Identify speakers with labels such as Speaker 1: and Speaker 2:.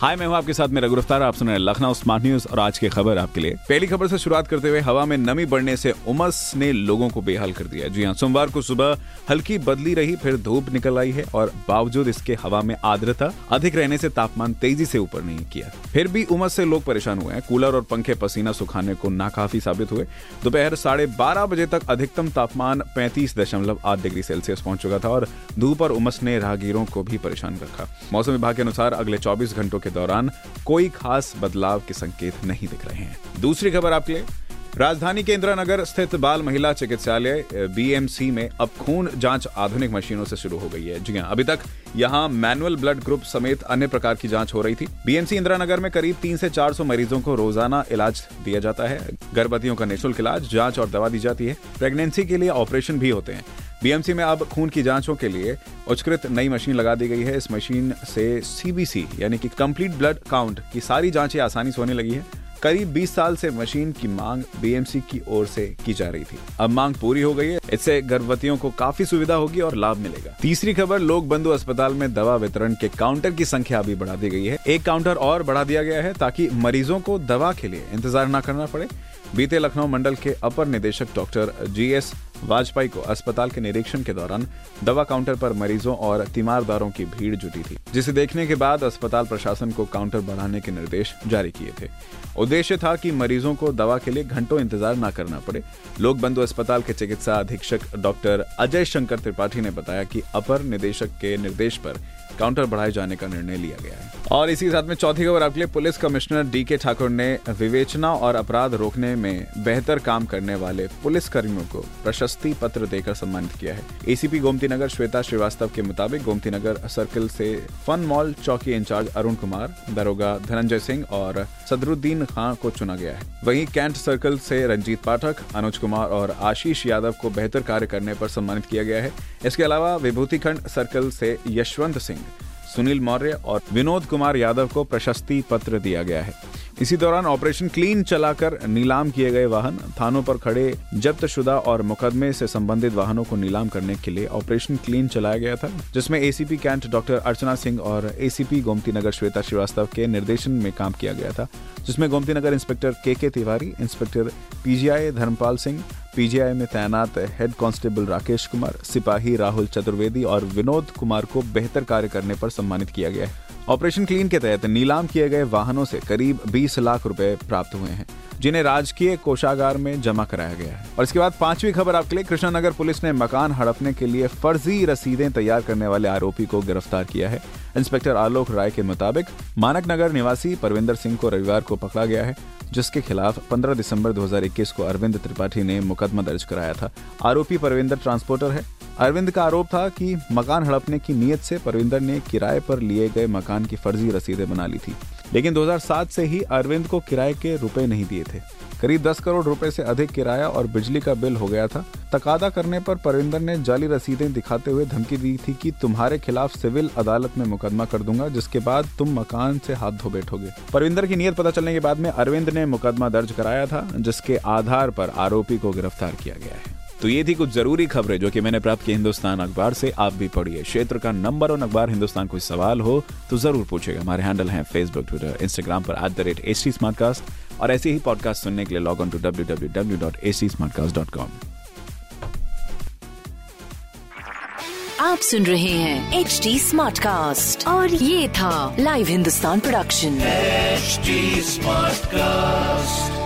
Speaker 1: हाय, मैं हूँ आपके साथ मेरा गुरफ्तार। आप सुन रहे लखनऊ स्मार्ट न्यूज़ और आज की खबर आपके लिए। पहली खबर से शुरुआत करते हुए हवा में नमी बढ़ने से उमस ने लोगों को बेहाल कर दिया। जी हाँ, सोमवार को सुबह हल्की बदली रही, फिर धूप निकल आई है और बावजूद इसके हवा में आर्द्रता, अधिक रहने से तापमान तेज़ी से ऊपर नहीं किया। फिर भी उमस से लोग परेशान हुए हैं। कूलर और पंखे पसीना सुखाने को नाकाफी साबित हुए। दोपहर साढ़े बारह बजे तक अधिकतम तापमान पैंतीस दशमलव आठ डिग्री सेल्सियस पहुँच चुका था और धूप और उमस ने राहगीरों को भी परेशान रखा। मौसम विभाग के अनुसार अगले 24 घंटों के दौरान कोई खास बदलाव के संकेत नहीं दिख रहे हैं। दूसरी खबर आपके लिए। राजधानी के इंदिरा नगर स्थित बाल महिला चिकित्सालय बीएमसी में अब खून जाँच आधुनिक मशीनों से शुरू हो गई है। जी हाँ अभी तक यहाँ मैनुअल ब्लड ग्रुप समेत अन्य प्रकार की जाँच हो रही थी। बीएमसी इंदिरा नगर में करीब तीन से चार सौ मरीजों को रोज़ाना इलाज दिया जाता है। गर्भवतियों का निःशुल्क इलाज, जाँच और दवा दी जाती है। प्रेगनेंसी के लिए ऑपरेशन भी होते हैं। बीएमसी में अब खून की जांचों के लिए उच्चकृत नई मशीन लगा दी गई है। इस मशीन से सीबीसी यानी कि कंप्लीट ब्लड काउंट की सारी जांचें आसानी से होने लगी है। करीब 20 साल से मशीन की मांग बीएमसी की ओर से की जा रही थी। अब मांग पूरी हो गई है। इससे गर्भवतियों को काफ़ी सुविधा होगी और लाभ मिलेगा। तीसरी खबर, लोक बंधु अस्पताल में दवा वितरण के काउंटर की संख्या भी बढ़ा दी गई है। एक काउंटर और बढ़ा दिया गया है ताकि मरीजों को दवा के लिए इंतज़ार न करना पड़े। बीते लखनऊ मंडल के अपर निदेशक डॉक्टर जी एस वाजपेयी को अस्पताल के निरीक्षण के दौरान दवा काउंटर पर मरीजों और तीमारदारों की भीड़ जुटी थी, जिसे देखने के बाद अस्पताल प्रशासन को काउंटर बढ़ाने के निर्देश जारी किए थे। उद्देश्य था कि मरीजों को दवा के लिए घंटों इंतज़ार न करना पड़े। लोक बंधु अस्पताल के चिकित्सा अधीक्षक डॉक्टर अजय शंकर त्रिपाठी ने बताया कि अपर निदेशक के निर्देश पर काउंटर बढ़ाए जाने का निर्णय लिया गया है। और इसी के साथ में चौथी खबर आपके लिए, पुलिस कमिश्नर डी के ठाकुर ने विवेचना और अपराध रोकने में बेहतर काम करने वाले पुलिस कर्मियों को प्रशस्ति पत्र देकर सम्मानित किया है। एसीपी गोमती नगर श्वेता श्रीवास्तव के मुताबिक गोमती नगर सर्किल से फन मॉल चौकी इंचार्ज अरुण कुमार, दरोगा धनंजय सिंह और सदरुद्दीन खान को चुना गया है। वहीं कैंट सर्कल से रंजीत पाठक, अनुज कुमार और आशीष यादव को बेहतर कार्य करने पर सम्मानित किया गया है। इसके अलावा विभूतिखंड सर्कल से यशवंत सिंह, सुनील मौर्य और विनोद कुमार यादव को प्रशस्ति पत्र दिया गया है। इसी दौरान ऑपरेशन क्लीन चलाकर नीलाम किए गए वाहन, थानों पर खड़े जब्त शुदा और मुकदमे से संबंधित वाहनों को नीलाम करने के लिए ऑपरेशन क्लीन चलाया गया था, जिसमें ACP cantt doctor Archana Singh और एसीपी गोमती नगर श्वेता श्रीवास्तव के निर्देशन में काम किया गया था, जिसमें Gomti Nagar inspector K K Tiwari, inspector PGI Dharmpal Singh, PGI में तैनात हेड कांस्टेबल राकेश कुमार, सिपाही राहुल चतुर्वेदी और विनोद कुमार को बेहतर कार्य करने पर सम्मानित किया गया है। ऑपरेशन क्लीन के तहत नीलाम किए गए वाहनों से करीब 20 लाख रुपए प्राप्त हुए हैं, जिन्हें राजकीय कोषागार में जमा कराया गया है। और इसके बाद पांचवी खबर आपके लिए, कृष्णानगर पुलिस ने मकान हड़पने के लिए फर्जी रसीदें तैयार करने वाले आरोपी को गिरफ़्तार किया है। इंस्पेक्टर आलोक राय के मुताबिक मानक नगर निवासी परविंदर सिंह को रविवार को पकड़ा गया है, जिसके खिलाफ 15 दिसंबर 2021 को अरविंद त्रिपाठी ने मुकदमा दर्ज कराया था। आरोपी परविंदर ट्रांसपोर्टर है। अरविंद का आरोप था कि मकान हड़पने की नीयत से परविंदर ने किराए पर लिए गए मकान की फर्जी रसीदें बना ली थी। लेकिन 2007 से ही अरविंद को किराए के रुपए नहीं दिए थे। करीब 10 करोड़ रुपए से अधिक किराया और बिजली का बिल हो गया था। तकादा करने पर परविंदर ने जाली रसीदें दिखाते हुए धमकी दी थी कि तुम्हारे खिलाफ सिविल अदालत में मुकदमा कर दूँगा, जिसके बाद तुम मकान से हाथ धो बैठोगे। परविंदर की नीयत पता चलने के बाद में अरविंद ने मुकदमा दर्ज कराया था, जिसके आधार पर आरोपी को गिरफ़्तार किया गया है। तो ये थी कुछ ज़रूरी खबरें जो कि मैंने प्राप्त की हिंदुस्तान अखबार से। आप भी पढ़िए। क्षेत्र का नंबर वन अखबार हिंदुस्तान कोई सवाल हो तो ज़रूर पूछेगा। हमारे हैंडल हैं फेसबुक ट्विटर इंस्टाग्राम पर at the rate H Smartcast और ऐसे ही पॉडकास्ट सुनने के लिए log on to W W W dot A C Smartcast dot com
Speaker 2: आप सुन रहे हैं एच डी स्मार्ट कास्ट और ये था live Hindustan production
Speaker 3: HD Smartcast.